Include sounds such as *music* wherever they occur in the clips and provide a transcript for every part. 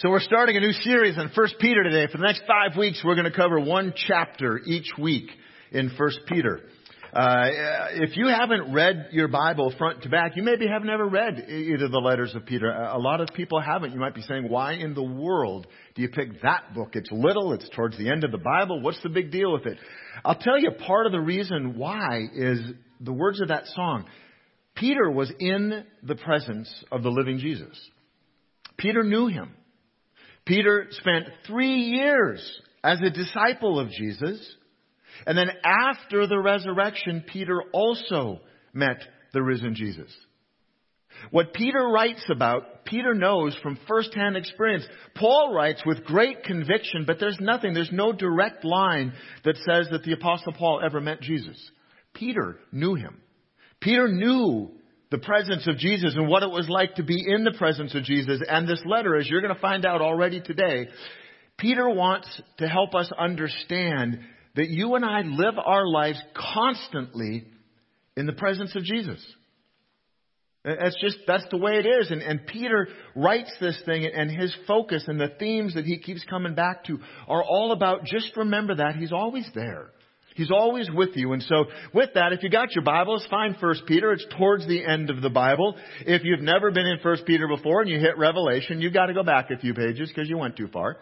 So we're starting a new series on 1 Peter today. For the next five weeks, we're going to cover one chapter each week in 1 Peter. Uh, if you haven't read your Bible front to back, you maybe have never read either the letters of Peter. A lot of people haven't. You might be saying, why in the world do you pick that book? It's little, it's towards the end of the Bible. What's the big deal with it? I'll tell you part of the reason why is the words of that song. Peter was in the presence of the living Jesus. Peter knew him. Peter spent three years as a disciple of Jesus. And then after the resurrection, Peter also met the risen Jesus. What Peter writes about, Peter knows from firsthand experience. Paul writes with great conviction, but there's nothing, there's no direct line that says that the apostle Paul ever met Jesus. Peter knew him. Peter knew the presence of Jesus and what it was like to be in the presence of Jesus. And this letter, as you're going to find out already today, Peter wants to help us understand that you and I live our lives constantly in the presence of Jesus. That's just, that's the way it is. And, and Peter writes this thing and his focus and the themes that he keeps coming back to are all about just remember that he's always there. He's always with you. And so with that, if you got your Bibles, find First Peter. It's towards the end of the Bible. If you've never been in First Peter before and you hit Revelation, you've got to go back a few pages because you went too far.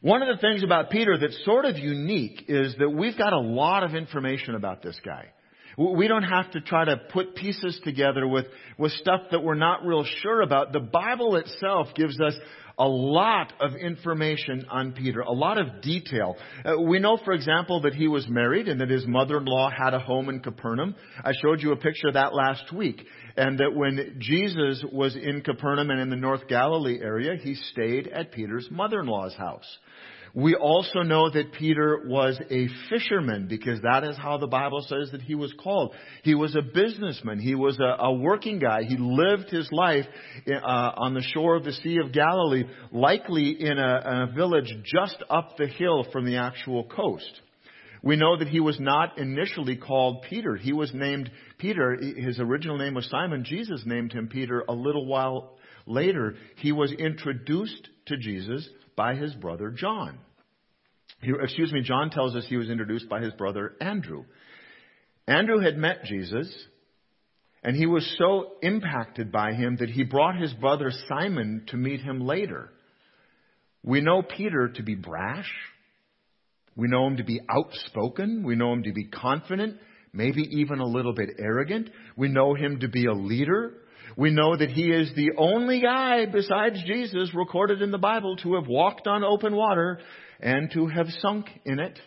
One of the things about Peter that's sort of unique is that we've got a lot of information about this guy. We don't have to try to put pieces together with, with stuff that we're not real sure about. The Bible itself gives us a lot of information on Peter, a lot of detail. Uh, we know, for example, that he was married and that his mother-in-law had a home in Capernaum. I showed you a picture of that last week. And that when Jesus was in Capernaum and in the North Galilee area, he stayed at Peter's mother-in-law's house. We also know that Peter was a fisherman because that is how the Bible says that he was called. He was a businessman. He was a, a working guy. He lived his life uh, on the shore of the Sea of Galilee, likely in a, in a village just up the hill from the actual coast. We know that he was not initially called Peter. He was named Peter. His original name was Simon. Jesus named him Peter a little while later. He was introduced to Jesus by his brother John. He, excuse me, John tells us he was introduced by his brother Andrew. Andrew had met Jesus, and he was so impacted by him that he brought his brother Simon to meet him later. We know Peter to be brash. We know him to be outspoken. We know him to be confident, maybe even a little bit arrogant. We know him to be a leader. We know that he is the only guy besides Jesus recorded in the Bible to have walked on open water and to have sunk in it.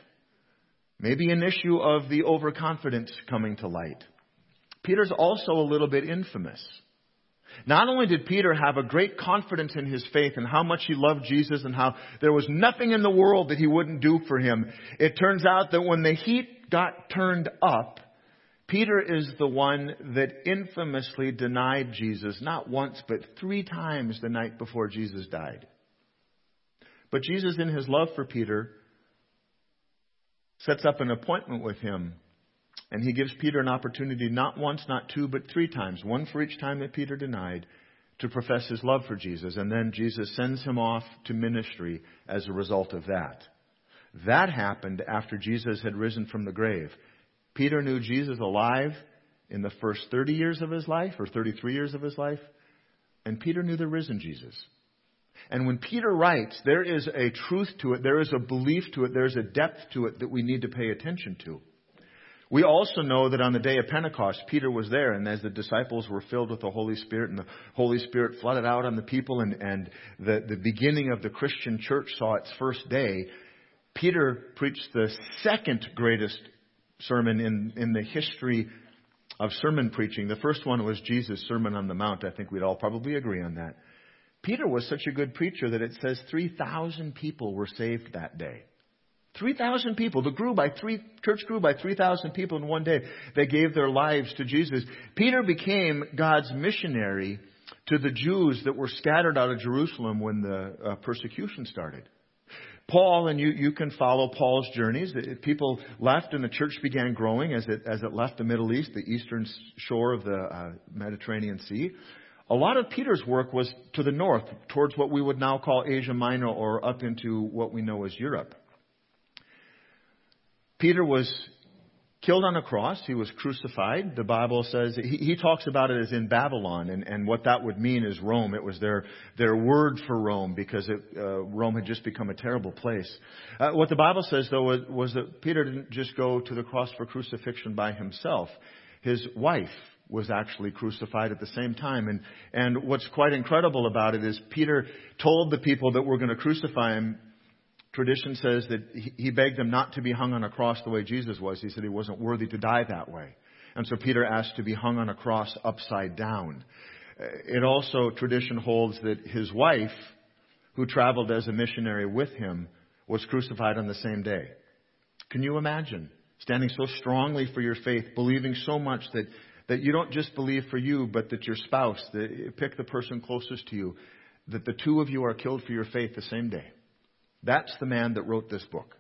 Maybe an issue of the overconfidence coming to light. Peter's also a little bit infamous. Not only did Peter have a great confidence in his faith and how much he loved Jesus and how there was nothing in the world that he wouldn't do for him, it turns out that when the heat got turned up, Peter is the one that infamously denied Jesus, not once, but three times the night before Jesus died. But Jesus, in his love for Peter, sets up an appointment with him. And he gives Peter an opportunity, not once, not two, but three times, one for each time that Peter denied, to profess his love for Jesus. And then Jesus sends him off to ministry as a result of that. That happened after Jesus had risen from the grave. Peter knew Jesus alive in the first 30 years of his life, or 33 years of his life, and Peter knew the risen Jesus. And when Peter writes, there is a truth to it, there is a belief to it, there's a depth to it that we need to pay attention to. We also know that on the day of Pentecost, Peter was there, and as the disciples were filled with the Holy Spirit, and the Holy Spirit flooded out on the people, and, and the, the beginning of the Christian church saw its first day, Peter preached the second greatest sermon in, in the history of sermon preaching. The first one was Jesus' Sermon on the Mount. I think we'd all probably agree on that. Peter was such a good preacher that it says 3,000 people were saved that day. 3,000 people. The grew by three, church grew by 3,000 people in one day. They gave their lives to Jesus. Peter became God's missionary to the Jews that were scattered out of Jerusalem when the uh, persecution started. Paul, and you, you can follow Paul's journeys. People left and the church began growing as it, as it left the Middle East, the eastern shore of the uh, Mediterranean Sea. A lot of Peter's work was to the north, towards what we would now call Asia Minor or up into what we know as Europe. Peter was killed on a cross. He was crucified. The Bible says he, he talks about it as in Babylon, and, and what that would mean is Rome. It was their their word for Rome because it, uh, Rome had just become a terrible place. Uh, what the Bible says though was, was that Peter didn't just go to the cross for crucifixion by himself. His wife was actually crucified at the same time. And, and what's quite incredible about it is Peter told the people that were going to crucify him, tradition says that he begged them not to be hung on a cross the way Jesus was. He said he wasn't worthy to die that way. And so Peter asked to be hung on a cross upside down. Uh, it also, tradition holds that his wife, who traveled as a missionary with him, was crucified on the same day. Can you imagine standing so strongly for your faith, believing so much that that you don't just believe for you, but that your spouse, the, pick the person closest to you, that the two of you are killed for your faith the same day. That's the man that wrote this book.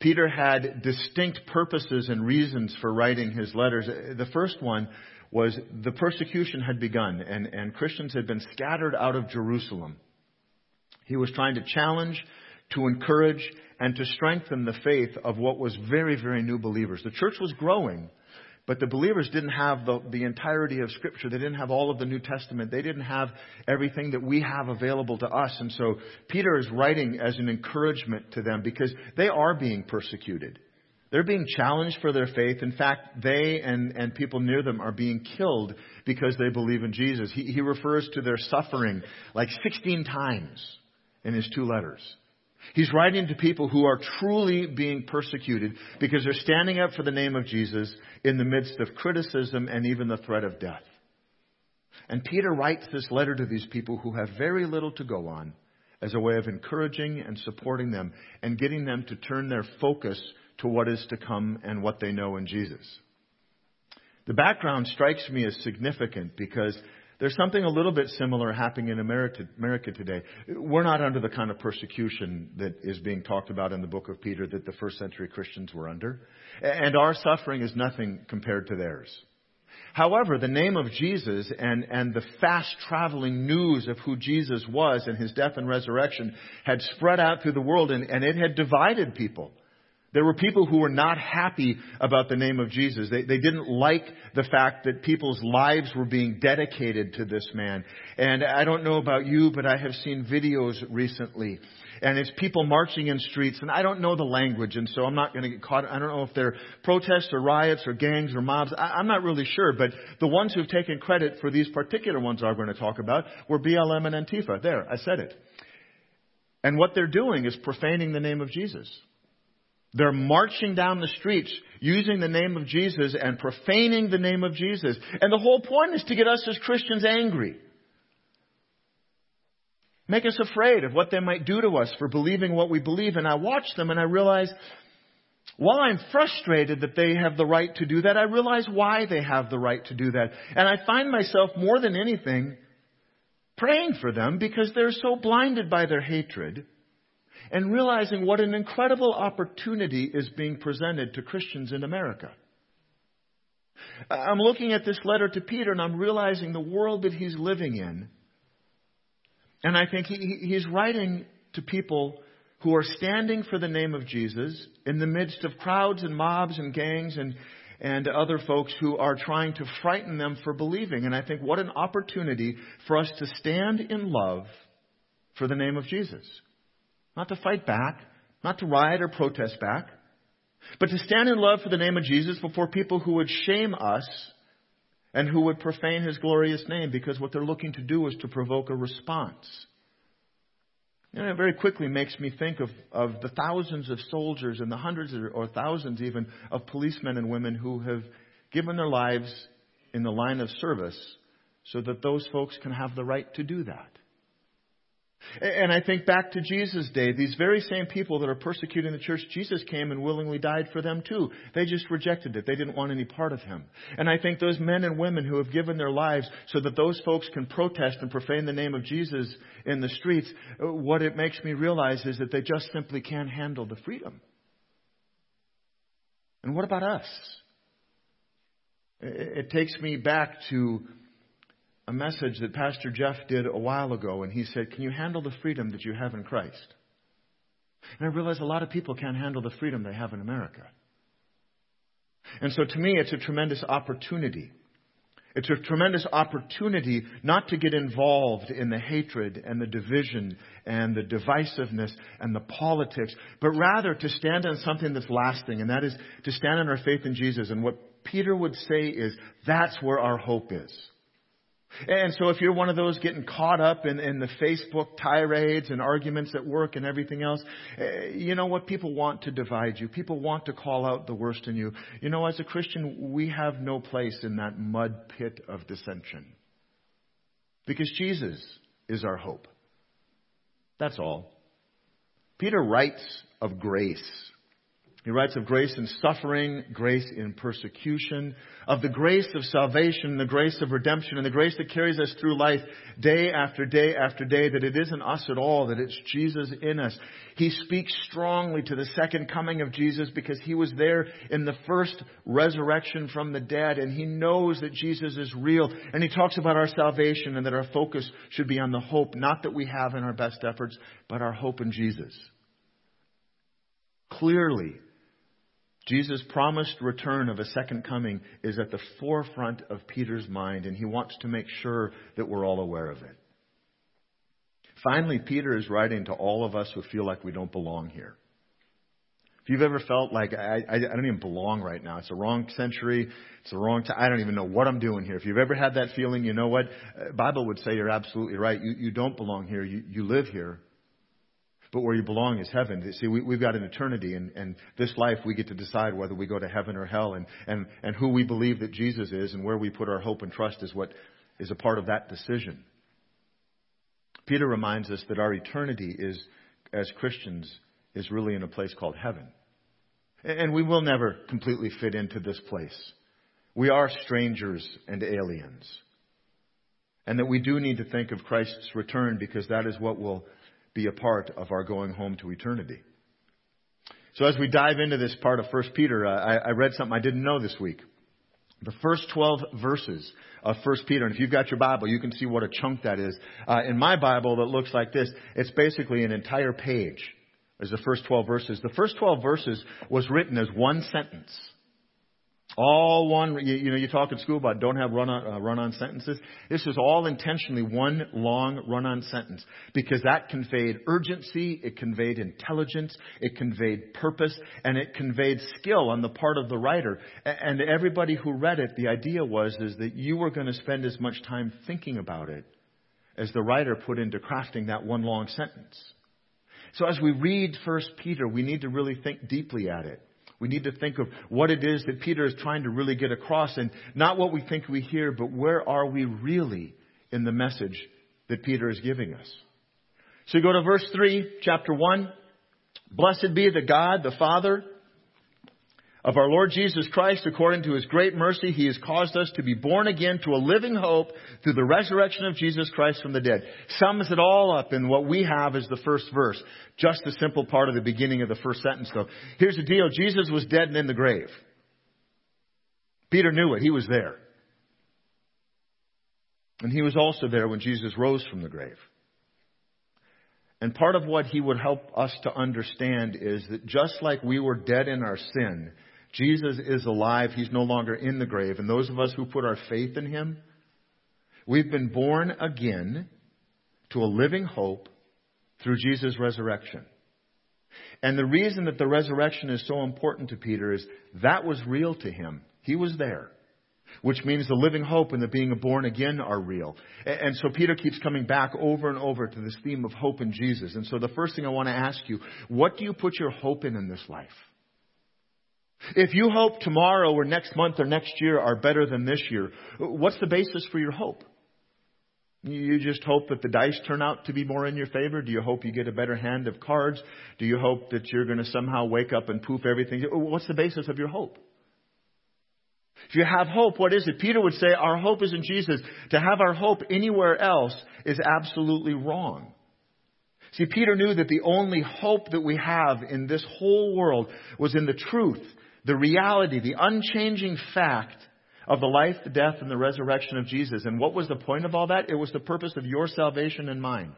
Peter had distinct purposes and reasons for writing his letters. The first one was the persecution had begun and, and Christians had been scattered out of Jerusalem. He was trying to challenge, to encourage, and to strengthen the faith of what was very, very new believers. The church was growing, but the believers didn't have the, the entirety of Scripture. They didn't have all of the New Testament. They didn't have everything that we have available to us. And so Peter is writing as an encouragement to them because they are being persecuted. They're being challenged for their faith. In fact, they and, and people near them are being killed because they believe in Jesus. He, he refers to their suffering like 16 times in his two letters. He's writing to people who are truly being persecuted because they're standing up for the name of Jesus in the midst of criticism and even the threat of death. And Peter writes this letter to these people who have very little to go on as a way of encouraging and supporting them and getting them to turn their focus to what is to come and what they know in Jesus. The background strikes me as significant because there's something a little bit similar happening in America, America today. We're not under the kind of persecution that is being talked about in the book of Peter that the first century Christians were under. And our suffering is nothing compared to theirs. However, the name of Jesus and, and the fast traveling news of who Jesus was and his death and resurrection had spread out through the world and, and it had divided people. There were people who were not happy about the name of Jesus. They, they didn't like the fact that people's lives were being dedicated to this man. And I don't know about you, but I have seen videos recently. And it's people marching in streets, and I don't know the language, and so I'm not going to get caught. I don't know if they're protests or riots or gangs or mobs. I, I'm not really sure, but the ones who've taken credit for these particular ones I'm going to talk about were BLM and Antifa. There, I said it. And what they're doing is profaning the name of Jesus. They're marching down the streets using the name of Jesus and profaning the name of Jesus. And the whole point is to get us as Christians angry. Make us afraid of what they might do to us for believing what we believe. And I watch them and I realize, while I'm frustrated that they have the right to do that, I realize why they have the right to do that. And I find myself more than anything praying for them because they're so blinded by their hatred and realizing what an incredible opportunity is being presented to Christians in America. I'm looking at this letter to Peter and I'm realizing the world that he's living in. And I think he, he's writing to people who are standing for the name of Jesus in the midst of crowds and mobs and gangs and, and other folks who are trying to frighten them for believing. And I think what an opportunity for us to stand in love for the name of Jesus. Not to fight back, not to riot or protest back, but to stand in love for the name of Jesus before people who would shame us and who would profane his glorious name because what they're looking to do is to provoke a response. And it very quickly makes me think of, of the thousands of soldiers and the hundreds or thousands even of policemen and women who have given their lives in the line of service so that those folks can have the right to do that. And I think back to Jesus' day, these very same people that are persecuting the church, Jesus came and willingly died for them too. They just rejected it. They didn't want any part of him. And I think those men and women who have given their lives so that those folks can protest and profane the name of Jesus in the streets, uh, what it makes me realize is that they just simply can't handle the freedom. And what about us? It takes me back to a message that Pastor Jeff did a while ago, and he said, Can you handle the freedom that you have in Christ? And I realize a lot of people can't handle the freedom they have in America. And so to me, it's a tremendous opportunity. It's a tremendous opportunity not to get involved in the hatred and the division and the divisiveness and the politics, but rather to stand on something that's lasting, and that is to stand on our faith in Jesus. And what Peter would say is that's where our hope is. And so if you're one of those getting caught up in, in the Facebook tirades and arguments at work and everything else, eh, you know what? People want to divide you. People want to call out the worst in you. You know, as a Christian, we have no place in that mud pit of dissension. Because Jesus is our hope. That's all. Peter writes of grace he writes of grace in suffering, grace in persecution, of the grace of salvation, the grace of redemption, and the grace that carries us through life day after day after day, that it isn't us at all, that it's Jesus in us. He speaks strongly to the second coming of Jesus because he was there in the first resurrection from the dead, and he knows that Jesus is real. And he talks about our salvation and that our focus should be on the hope, not that we have in our best efforts, but our hope in Jesus. Clearly, Jesus' promised return of a second coming is at the forefront of Peter's mind, and he wants to make sure that we're all aware of it. Finally, Peter is writing to all of us who feel like we don't belong here. If you've ever felt like I, I, I don't even belong right now, it's the wrong century, it's the wrong time, I don't even know what I'm doing here. If you've ever had that feeling, you know what? Uh, Bible would say you're absolutely right. You, you don't belong here. You, you live here, but where you belong is heaven. See, we, we've got an eternity, and, and this life we get to decide whether we go to heaven or hell, and, and, and who we believe that Jesus is, and where we put our hope and trust is what is a part of that decision. Peter reminds us that our eternity is, as Christians, is really in a place called heaven. And we will never completely fit into this place. We are strangers and aliens. And that we do need to think of Christ's return because that is what will be a part of our going home to eternity. So as we dive into this part of 1 Peter, uh, I, I read something I didn't know this week. The first 12 verses of 1 Peter, and if you've got your Bible, you can see what a chunk that is. Uh, in my Bible, that looks like this. It's basically an entire page as the first 12 verses. The first 12 verses was written as one sentence. All one, you, you, know, you talk in school about don't have run-on, uh, run-on sentences. This is all intentionally one long run-on sentence because that conveyed urgency, it conveyed intelligence, it conveyed purpose, and it conveyed skill on the part of the writer. And everybody who read it, the idea was is that you were going to spend as much time thinking about it as the writer put into crafting that one long sentence. So as we read First Peter, we need to really think deeply at it. We need to think of what it is that Peter is trying to really get across and not what we think we hear, but where are we really in the message that Peter is giving us. So you go to verse 3, chapter 1. Blessed be the God, the Father of our Lord Jesus Christ, according to his great mercy, he has caused us to be born again to a living hope through the resurrection of Jesus Christ from the dead. Sums it all up in what we have as the first verse. Just the simple part of the beginning of the first sentence though. Here's the deal. Jesus was dead and in the grave. Peter knew it. He was there. And he was also there when Jesus rose from the grave. And part of what he would help us to understand is that just like we were dead in our sin, Jesus is alive. He's no longer in the grave. And those of us who put our faith in Him, we've been born again to a living hope through Jesus' resurrection. And the reason that the resurrection is so important to Peter is that was real to him. He was there. Which means the living hope and the being born again are real. And so Peter keeps coming back over and over to this theme of hope in Jesus. And so the first thing I want to ask you, what do you put your hope in in this life? If you hope tomorrow or next month or next year are better than this year, what's the basis for your hope? You just hope that the dice turn out to be more in your favor? Do you hope you get a better hand of cards? Do you hope that you're going to somehow wake up and poof everything? What's the basis of your hope? If you have hope, what is it? Peter would say our hope is in Jesus. To have our hope anywhere else is absolutely wrong. See, Peter knew that the only hope that we have in this whole world was in the truth the reality, the unchanging fact of the life, the death, and the resurrection of Jesus. And what was the point of all that? It was the purpose of your salvation and mine.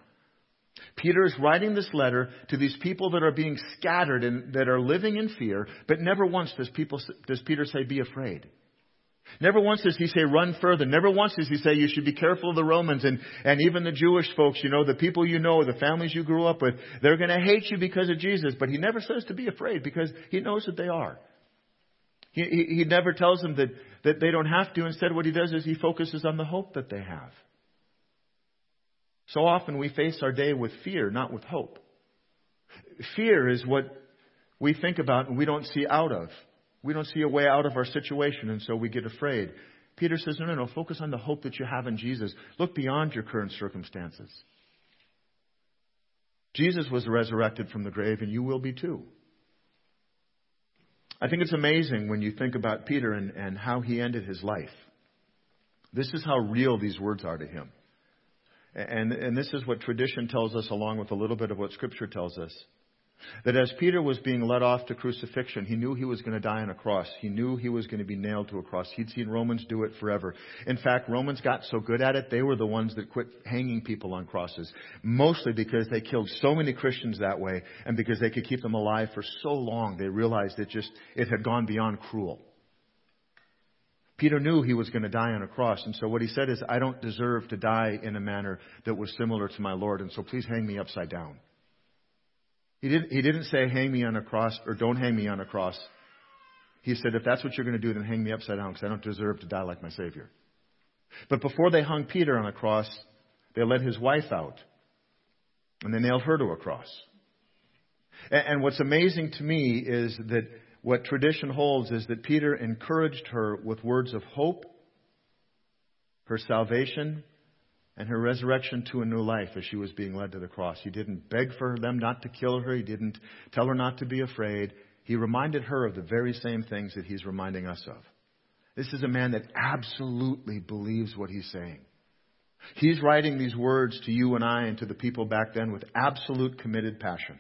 Peter is writing this letter to these people that are being scattered and that are living in fear, but never once does, people, does Peter say, be afraid. Never once does he say run further. Never once does he say you should be careful of the Romans and, and even the Jewish folks, you know, the people you know, the families you grew up with. They're going to hate you because of Jesus. But he never says to be afraid because he knows that they are. He, he, he never tells them that, that they don't have to. Instead, what he does is he focuses on the hope that they have. So often we face our day with fear, not with hope. Fear is what we think about and we don't see out of. We don't see a way out of our situation, and so we get afraid. Peter says, no, no, no, focus on the hope that you have in Jesus. Look beyond your current circumstances. Jesus was resurrected from the grave, and you will be too. I think it's amazing when you think about Peter and, and how he ended his life. This is how real these words are to him. And, and this is what tradition tells us, along with a little bit of what Scripture tells us. That as Peter was being led off to crucifixion, he knew he was going to die on a cross. He knew he was going to be nailed to a cross. He'd seen Romans do it forever. In fact, Romans got so good at it, they were the ones that quit hanging people on crosses. Mostly because they killed so many Christians that way, and because they could keep them alive for so long, they realized it just, it had gone beyond cruel. Peter knew he was going to die on a cross, and so what he said is, I don't deserve to die in a manner that was similar to my Lord, and so please hang me upside down. He didn't, he didn't say, hang me on a cross or don't hang me on a cross. He said, if that's what you're going to do, then hang me upside down because I don't deserve to die like my Savior. But before they hung Peter on a cross, they led his wife out and they nailed her to a cross. And, and what's amazing to me is that what tradition holds is that Peter encouraged her with words of hope, her salvation, and her resurrection to a new life as she was being led to the cross. He didn't beg for them not to kill her. He didn't tell her not to be afraid. He reminded her of the very same things that he's reminding us of. This is a man that absolutely believes what he's saying. He's writing these words to you and I and to the people back then with absolute committed passion.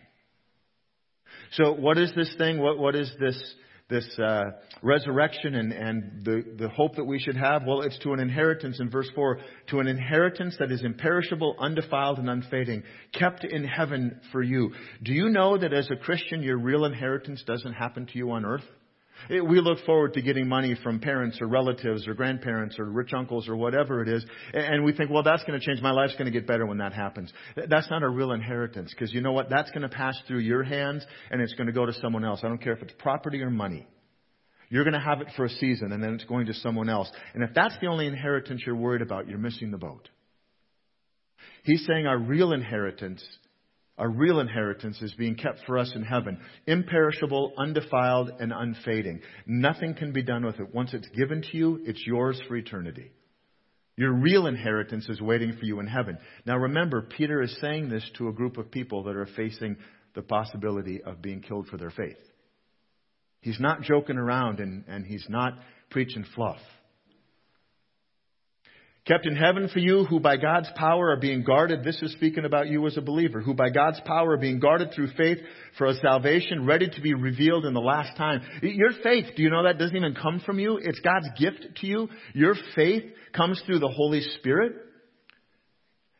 So what is this thing? What, what is this this uh, resurrection and, and the, the hope that we should have? Well, it's to an inheritance in verse 4, to an inheritance that is imperishable, undefiled, and unfading, kept in heaven for you. Do you know that as a Christian, your real inheritance doesn't happen to you on earth? It, we look forward to getting money from parents or relatives or grandparents or rich uncles or whatever it is, and we think, well, that's going to change. My life's going to get better when that happens. That's not a real inheritance because you know what? That's going to pass through your hands and it's going to go to someone else. I don't care if it's property or money. You're going to have it for a season and then it's going to someone else. And if that's the only inheritance you're worried about, you're missing the boat. He's saying our real inheritance our real inheritance is being kept for us in heaven, imperishable, undefiled, and unfading. Nothing can be done with it. Once it's given to you, it's yours for eternity. Your real inheritance is waiting for you in heaven. Now remember, Peter is saying this to a group of people that are facing the possibility of being killed for their faith. He's not joking around and, and he's not preaching fluff kept in heaven for you, who by God's power are being guarded. This is speaking about you as a believer, who by God's power are being guarded through faith for a salvation ready to be revealed in the last time. Your faith, do you know that doesn't even come from you? It's God's gift to you. Your faith comes through the Holy Spirit.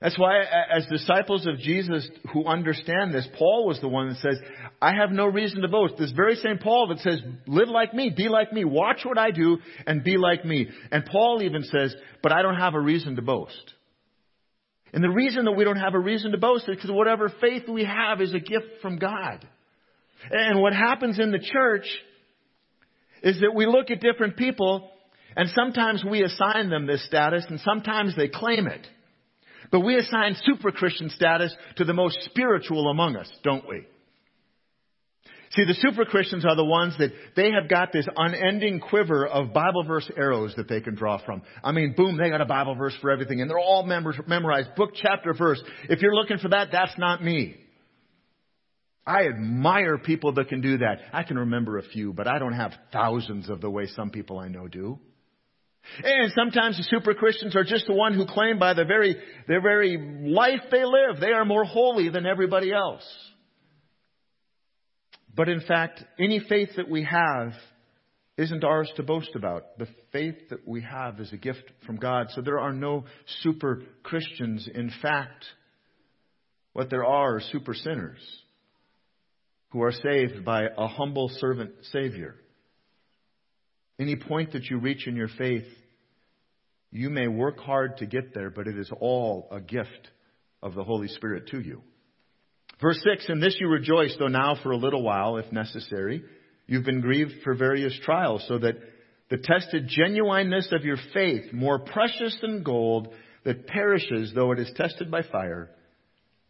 That's why, as disciples of Jesus who understand this, Paul was the one that says, I have no reason to boast. This very same Paul that says, live like me, be like me, watch what I do, and be like me. And Paul even says, but I don't have a reason to boast. And the reason that we don't have a reason to boast is because whatever faith we have is a gift from God. And what happens in the church is that we look at different people and sometimes we assign them this status and sometimes they claim it. But we assign super Christian status to the most spiritual among us, don't we? See, the super Christians are the ones that they have got this unending quiver of Bible verse arrows that they can draw from. I mean, boom, they got a Bible verse for everything, and they're all members, memorized, book, chapter, verse. If you're looking for that, that's not me. I admire people that can do that. I can remember a few, but I don't have thousands of the way some people I know do. And sometimes the super Christians are just the one who claim by the very, their very life they live, they are more holy than everybody else. But in fact, any faith that we have isn't ours to boast about. The faith that we have is a gift from God. So there are no super Christians. In fact, what there are are super sinners who are saved by a humble servant Savior. Any point that you reach in your faith, you may work hard to get there, but it is all a gift of the Holy Spirit to you. Verse 6 In this you rejoice, though now for a little while, if necessary You've been grieved for various trials, so that the tested genuineness of your faith, more precious than gold that perishes though it is tested by fire,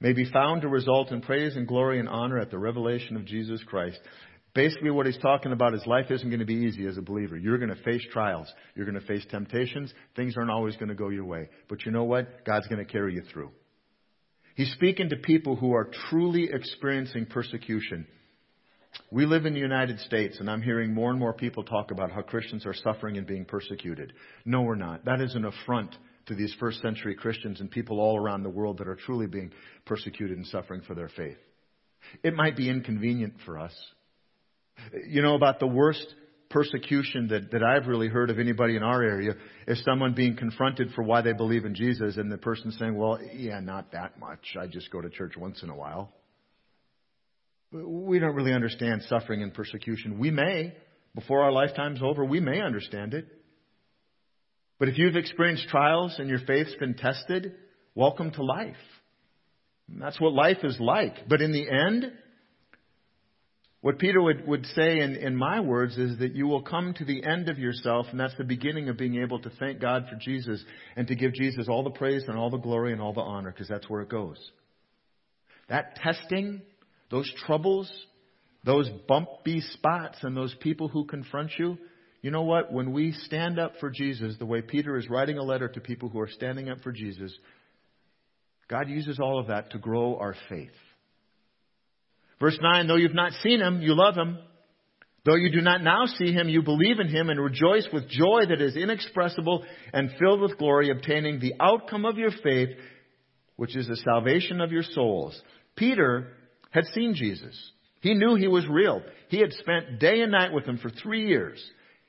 may be found to result in praise and glory and honor at the revelation of Jesus Christ. Basically, what he's talking about is life isn't going to be easy as a believer. You're going to face trials. You're going to face temptations. Things aren't always going to go your way. But you know what? God's going to carry you through. He's speaking to people who are truly experiencing persecution. We live in the United States, and I'm hearing more and more people talk about how Christians are suffering and being persecuted. No, we're not. That is an affront to these first century Christians and people all around the world that are truly being persecuted and suffering for their faith. It might be inconvenient for us. You know, about the worst persecution that, that I've really heard of anybody in our area is someone being confronted for why they believe in Jesus and the person saying, well, yeah, not that much. I just go to church once in a while. We don't really understand suffering and persecution. We may, before our lifetime's over, we may understand it. But if you've experienced trials and your faith's been tested, welcome to life. that's what life is like. But in the end, what Peter would, would say in, in my words is that you will come to the end of yourself, and that's the beginning of being able to thank God for Jesus and to give Jesus all the praise and all the glory and all the honor, because that's where it goes. That testing those troubles, those bumpy spots, and those people who confront you, you know what? When we stand up for Jesus, the way Peter is writing a letter to people who are standing up for Jesus, God uses all of that to grow our faith. Verse 9, though you've not seen him, you love him. Though you do not now see him, you believe in him and rejoice with joy that is inexpressible and filled with glory, obtaining the outcome of your faith, which is the salvation of your souls. Peter had seen Jesus. He knew he was real. He had spent day and night with him for three years.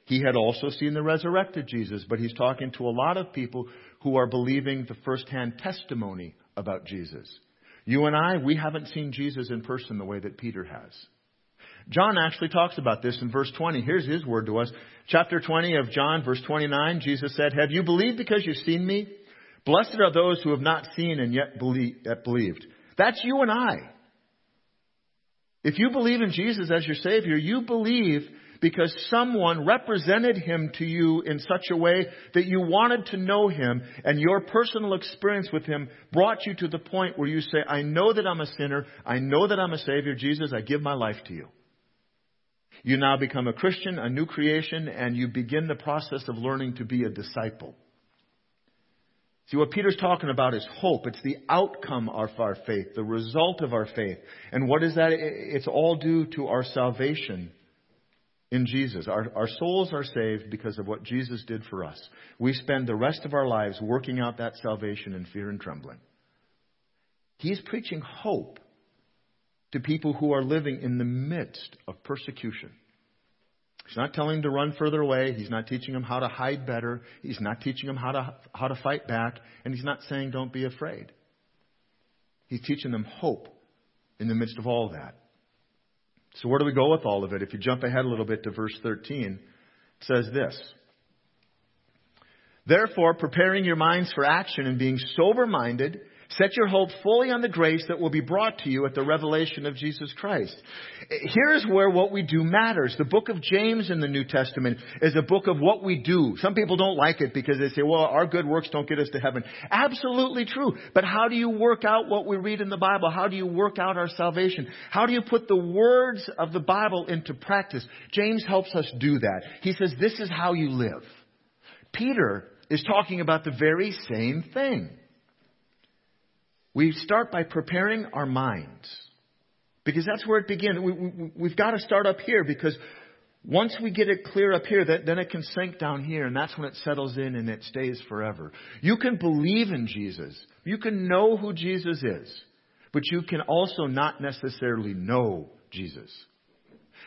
He had also seen the resurrected Jesus, but he's talking to a lot of people who are believing the firsthand testimony about Jesus. You and I, we haven't seen Jesus in person the way that Peter has. John actually talks about this in verse 20. Here's his word to us. Chapter 20 of John, verse 29, Jesus said, Have you believed because you've seen me? Blessed are those who have not seen and yet believed. That's you and I. If you believe in Jesus as your Savior, you believe because someone represented Him to you in such a way that you wanted to know Him and your personal experience with Him brought you to the point where you say, I know that I'm a sinner. I know that I'm a Savior. Jesus, I give my life to you. You now become a Christian, a new creation, and you begin the process of learning to be a disciple. See, what Peter's talking about is hope. It's the outcome of our faith, the result of our faith. And what is that? It's all due to our salvation in Jesus. Our, our souls are saved because of what Jesus did for us. We spend the rest of our lives working out that salvation in fear and trembling. He's preaching hope to people who are living in the midst of persecution. He's not telling them to run further away. He's not teaching them how to hide better. He's not teaching them how to, how to fight back. And he's not saying don't be afraid. He's teaching them hope in the midst of all that. So where do we go with all of it? If you jump ahead a little bit to verse 13, it says this. Therefore, preparing your minds for action and being sober minded, Set your hope fully on the grace that will be brought to you at the revelation of Jesus Christ. Here's where what we do matters. The book of James in the New Testament is a book of what we do. Some people don't like it because they say, well, our good works don't get us to heaven. Absolutely true. But how do you work out what we read in the Bible? How do you work out our salvation? How do you put the words of the Bible into practice? James helps us do that. He says, this is how you live. Peter is talking about the very same thing. We start by preparing our minds. Because that's where it begins. We, have got to start up here because once we get it clear up here, that, then it can sink down here and that's when it settles in and it stays forever. You can believe in Jesus. You can know who Jesus is. But you can also not necessarily know Jesus.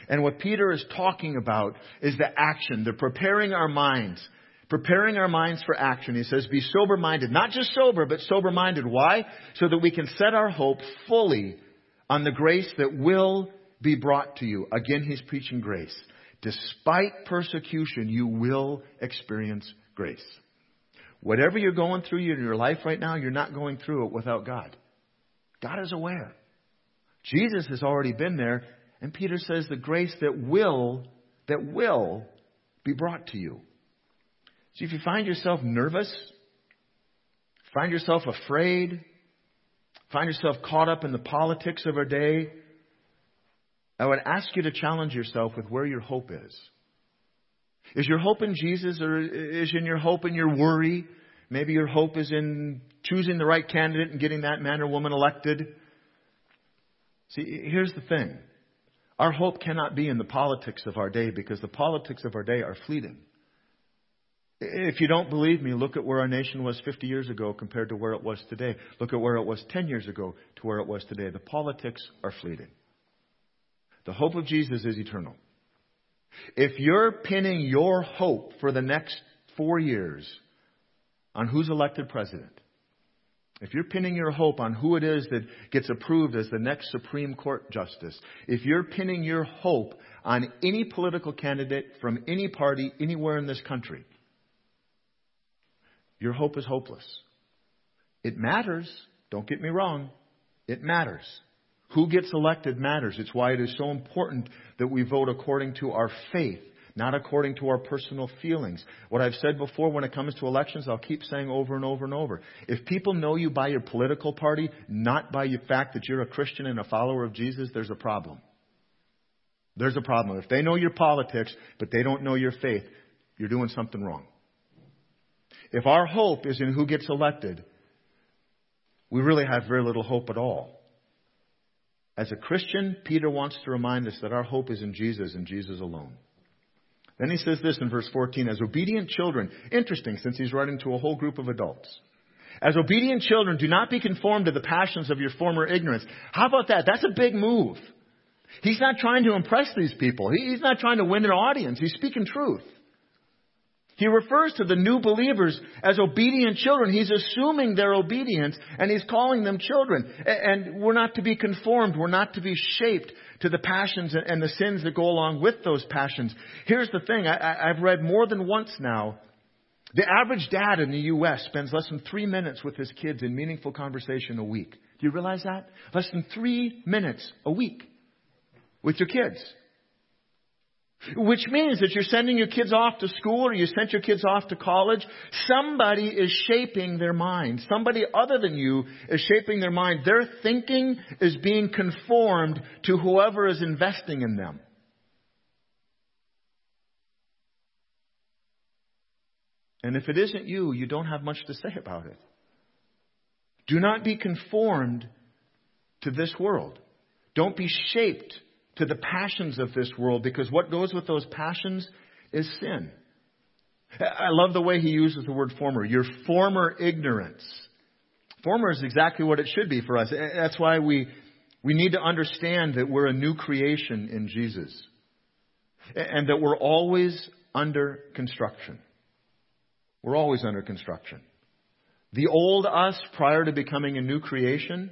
And what Peter is talking about is the action, the preparing our minds, preparing our minds for action. He says, be sober minded. Not just sober, but sober minded. Why? So that we can set our hope fully on the grace that will be brought to you. Again, he's preaching grace. Despite persecution, you will experience grace. Whatever you're going through in your life right now, you're not going through it without God. God is aware. Jesus has already been there, and Peter says the grace that will, that will be brought to you. See, if you find yourself nervous, find yourself afraid, find yourself caught up in the politics of our day, I would ask you to challenge yourself with where your hope is. Is your hope in Jesus or is in your hope in your worry? Maybe your hope is in choosing the right candidate and getting that man or woman elected. See, here's the thing. Our hope cannot be in the politics of our day because the politics of our day are fleeting. If you don't believe me, look at where our nation was 50 years ago compared to where it was today. Look at where it was 10 years ago to where it was today. The politics are fleeting. The hope of Jesus is eternal. If you're pinning your hope for the next four years on who's elected president, if you're pinning your hope on who it is that gets approved as the next Supreme Court justice, if you're pinning your hope on any political candidate from any party anywhere in this country, your hope is hopeless. It matters. Don't get me wrong. It matters. Who gets elected matters. It's why it is so important that we vote according to our faith, not according to our personal feelings. What I've said before when it comes to elections, I'll keep saying over and over and over. If people know you by your political party, not by the fact that you're a Christian and a follower of Jesus, there's a problem. There's a problem. If they know your politics, but they don't know your faith, you're doing something wrong. If our hope is in who gets elected, we really have very little hope at all. As a Christian, Peter wants to remind us that our hope is in Jesus and Jesus alone. Then he says this in verse 14 as obedient children. Interesting, since he's writing to a whole group of adults. As obedient children, do not be conformed to the passions of your former ignorance. How about that? That's a big move. He's not trying to impress these people. He's not trying to win an audience. He's speaking truth. He refers to the new believers as obedient children. He's assuming their obedience and he's calling them children. And we're not to be conformed. We're not to be shaped to the passions and the sins that go along with those passions. Here's the thing. I, have read more than once now. The average dad in the U.S. spends less than three minutes with his kids in meaningful conversation a week. Do you realize that? Less than three minutes a week with your kids. Which means that you're sending your kids off to school or you sent your kids off to college. Somebody is shaping their mind. Somebody other than you is shaping their mind. Their thinking is being conformed to whoever is investing in them. And if it isn't you, you don't have much to say about it. Do not be conformed to this world. Don't be shaped to the passions of this world because what goes with those passions is sin. I love the way he uses the word former. Your former ignorance. Former is exactly what it should be for us. That's why we, we need to understand that we're a new creation in Jesus. And that we're always under construction. We're always under construction. The old us prior to becoming a new creation,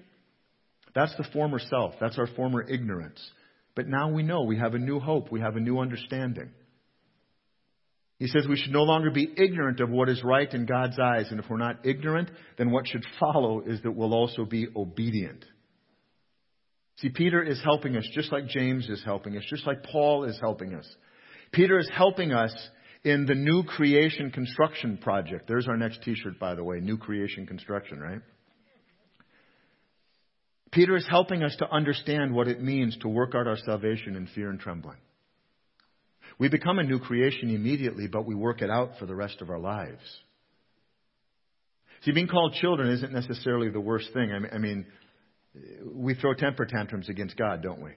that's the former self. That's our former ignorance. But now we know we have a new hope, we have a new understanding. He says we should no longer be ignorant of what is right in God's eyes. And if we're not ignorant, then what should follow is that we'll also be obedient. See, Peter is helping us just like James is helping us, just like Paul is helping us. Peter is helping us in the new creation construction project. There's our next t shirt, by the way new creation construction, right? Peter is helping us to understand what it means to work out our salvation in fear and trembling. We become a new creation immediately, but we work it out for the rest of our lives. See, being called children isn't necessarily the worst thing. I mean, we throw temper tantrums against God, don't we?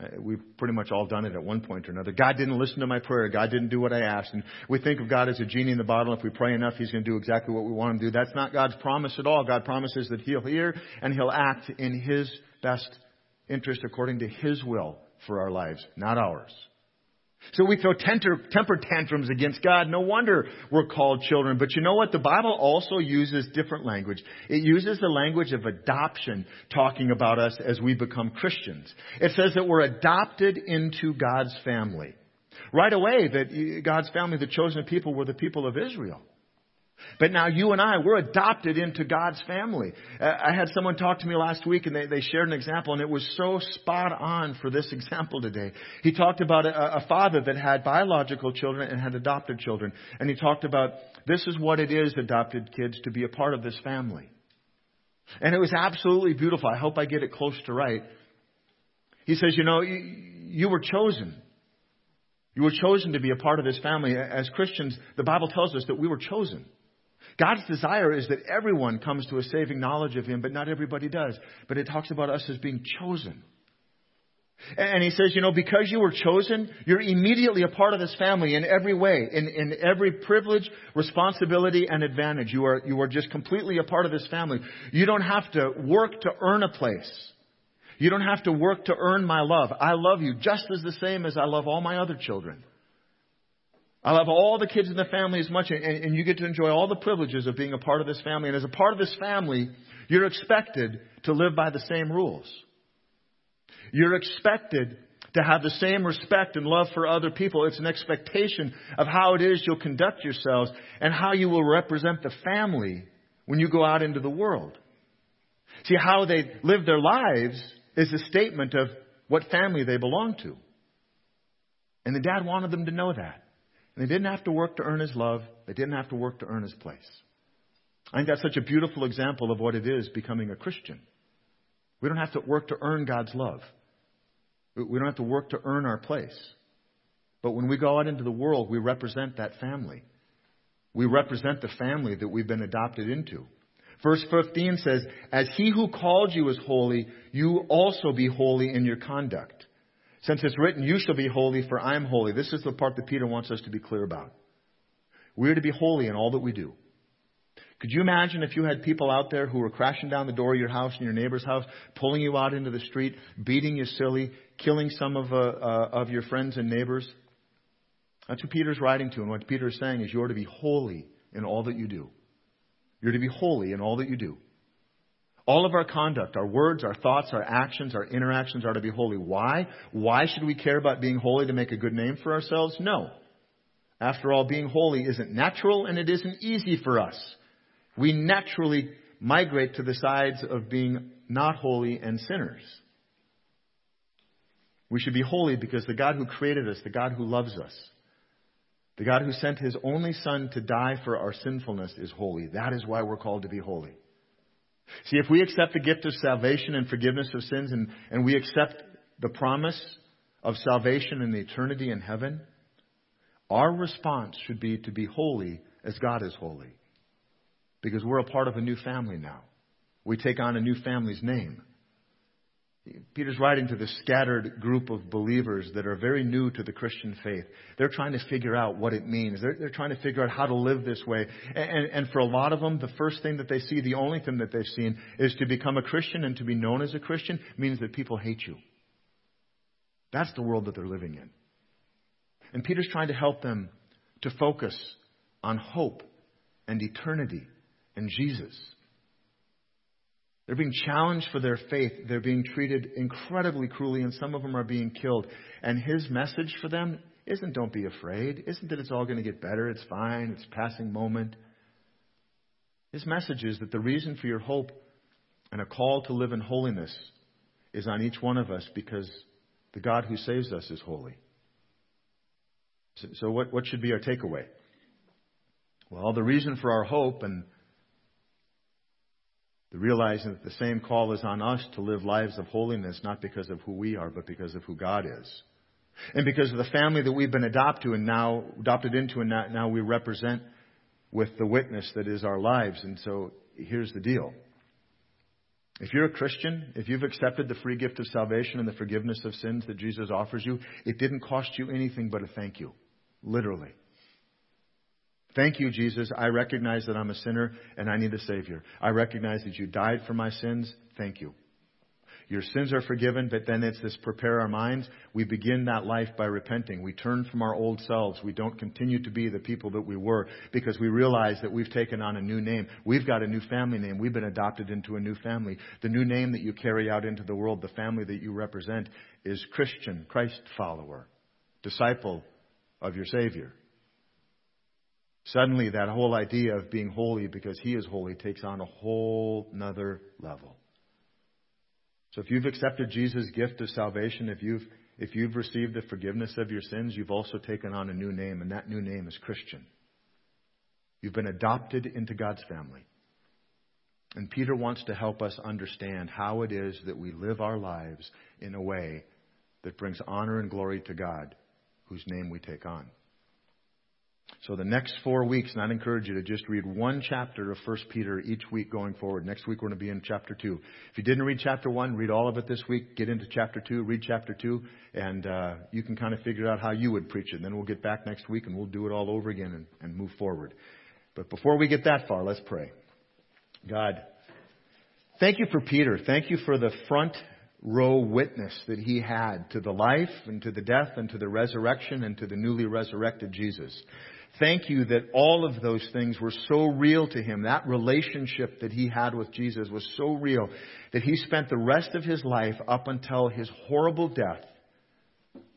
Uh, we've pretty much all done it at one point or another. God didn't listen to my prayer. God didn't do what I asked. And we think of God as a genie in the bottle. If we pray enough, He's going to do exactly what we want Him to do. That's not God's promise at all. God promises that He'll hear and He'll act in His best interest according to His will for our lives, not ours. So we throw temper, temper tantrums against God. No wonder we're called children. But you know what? The Bible also uses different language. It uses the language of adoption talking about us as we become Christians. It says that we're adopted into God's family. Right away, that uh, God's family, the chosen people, were the people of Israel. But now you and I, we're adopted into God's family. Uh, I had someone talk to me last week and they, they shared an example and it was so spot on for this *laughs* example today. He talked about a, a father that had biological children and had adopted children. And he talked about this is what it is, adopted kids, to be a part of this family. And it was absolutely beautiful. I hope I get it close to right. He says, you know, you, you were chosen. You were chosen to be a part of this family. As Christians, the Bible tells us that we were chosen. God's desire is that everyone comes to a saving knowledge of Him, but not everybody does. But it talks about us as being chosen. And he says, you know, because you were chosen, you're immediately a part of this family in every way, in, in every privilege, responsibility, and advantage. You are, you are just completely a part of this family. You don't have to work to earn a place. You don't have to work to earn my love. I love you just as the same as I love all my other children. I love all the kids in the family as much, and, and you get to enjoy all the privileges of being a part of this family. And as a part of this family, you're expected to live by the same rules. You're expected to have the same respect and love for other people. It's an expectation of how it is you'll conduct yourselves and how you will represent the family when you go out into the world. See, how they live their lives is a statement of what family they belong to. And the dad wanted them to know that. They didn't have to work to earn his love. They didn't have to work to earn his place. I think that's such a beautiful example of what it is becoming a Christian. We don't have to work to earn God's love. We don't have to work to earn our place. But when we go out into the world, we represent that family. We represent the family that we've been adopted into. Verse 15 says, As he who called you is holy, you also be holy in your conduct. Since it's written, You shall be holy, for I am holy. This is the part that Peter wants us to be clear about. We're to be holy in all that we do. Could you imagine if you had people out there who were crashing down the door of your house and your neighbor's house, pulling you out into the street, beating you silly, killing some of, uh, uh, of your friends and neighbors? That's what Peter's writing to. And what Peter is saying is you're to be holy in all that you do. You're to be holy in all that you do. All of our conduct, our words, our thoughts, our actions, our interactions are to be holy. Why? Why should we care about being holy to make a good name for ourselves? No. After all, being holy isn't natural and it isn't easy for us. We naturally migrate to the sides of being not holy and sinners. We should be holy because the God who created us, the God who loves us, the God who sent his only Son to die for our sinfulness is holy. That is why we're called to be holy. See, if we accept the gift of salvation and forgiveness of sins and, and we accept the promise of salvation and the eternity in heaven, our response should be to be holy as God is holy. Because we're a part of a new family now. We take on a new family's name. Peter's writing to this scattered group of believers that are very new to the Christian faith. They're trying to figure out what it means. They're, they're trying to figure out how to live this way. And, and, for a lot of them, the first thing that they see, the only thing that they've seen, is to become a Christian and to be known as a Christian means that people hate you. That's the world that they're living in. And Peter's trying to help them to focus on hope and eternity and Jesus. They're being challenged for their faith. They're being treated incredibly cruelly, and some of them are being killed. And his message for them isn't don't be afraid, isn't that it's all going to get better, it's fine, it's a passing moment. His message is that the reason for your hope and a call to live in holiness is on each one of us because the God who saves us is holy. So, so what, what should be our takeaway? Well, the reason for our hope and the realizing that the same call is on us to live lives of holiness, not because of who we are, but because of who God is. And because of the family that we've been adopted and now adopted into and now we represent with the witness that is our lives. And so here's the deal. If you're a Christian, if you've accepted the free gift of salvation and the forgiveness of sins that Jesus offers you, it didn't cost you anything but a thank you. Literally. Thank you, Jesus. I recognize that I'm a sinner and I need a Savior. I recognize that you died for my sins. Thank you. your sins are forgiven, but then it's this prepare our minds. We begin that life by repenting. We turn from our old selves. We don't continue to be the people that we were because we realize that we've taken on a new name. We've got a new family name. We've been adopted into a new family. The new name that you carry out into the world, the family that you represent, is Christian, Christ follower, disciple of your Savior. Suddenly, that whole idea of being holy because He is holy takes on a whole nother level. So if you've accepted Jesus' gift of salvation, if you've, if you've received the forgiveness of your sins, you've also taken on a new name, and that new name is Christian. You've been adopted into God's family. And Peter wants to help us understand how it is that we live our lives in a way that brings honor and glory to God, whose name we take on. So the next four weeks, and I'd encourage you to just read one chapter of 1 Peter each week going forward. Next week we're going to be in chapter 2. If you didn't read chapter 1, read all of it this week. Get into chapter 2, read chapter 2, and uh, you can kind of figure out how you would preach it. And then we'll get back next week and we'll do it all over again and, and move forward. But before we get that far, let's pray. God, thank you for Peter. Thank you for the front row witness that he had to the life and to the death and to the resurrection and to the newly resurrected Jesus. Thank you that all of those things were so real to him. That relationship that he had with Jesus was so real that he spent the rest of his life up until his horrible death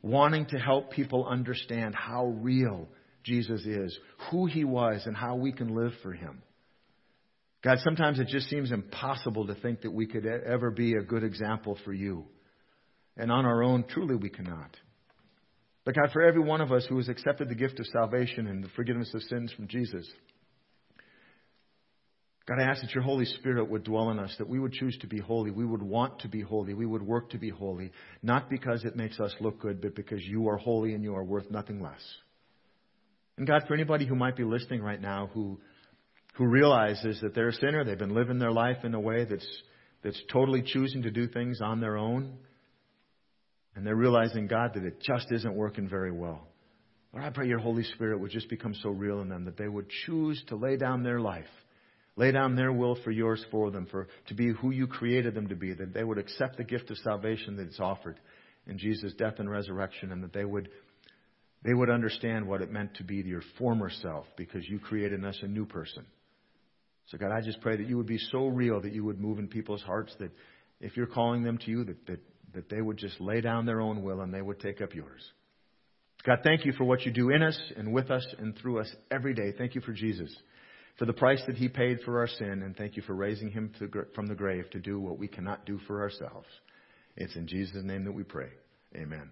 wanting to help people understand how real Jesus is, who he was, and how we can live for him. God, sometimes it just seems impossible to think that we could ever be a good example for you. And on our own, truly we cannot. But God, for every one of us who has accepted the gift of salvation and the forgiveness of sins from Jesus, God, I ask that your Holy Spirit would dwell in us, that we would choose to be holy. We would want to be holy. We would work to be holy, not because it makes us look good, but because you are holy and you are worth nothing less. And God, for anybody who might be listening right now who, who realizes that they're a sinner, they've been living their life in a way that's, that's totally choosing to do things on their own, and they're realizing, God, that it just isn't working very well. Lord, I pray your Holy Spirit would just become so real in them that they would choose to lay down their life, lay down their will for yours for them, for to be who you created them to be, that they would accept the gift of salvation that is offered in Jesus' death and resurrection, and that they would they would understand what it meant to be your former self because you created in us a new person. So God, I just pray that you would be so real that you would move in people's hearts that if you're calling them to you, that, that that they would just lay down their own will and they would take up yours. God, thank you for what you do in us and with us and through us every day. Thank you for Jesus, for the price that he paid for our sin, and thank you for raising him from the grave to do what we cannot do for ourselves. It's in Jesus' name that we pray. Amen.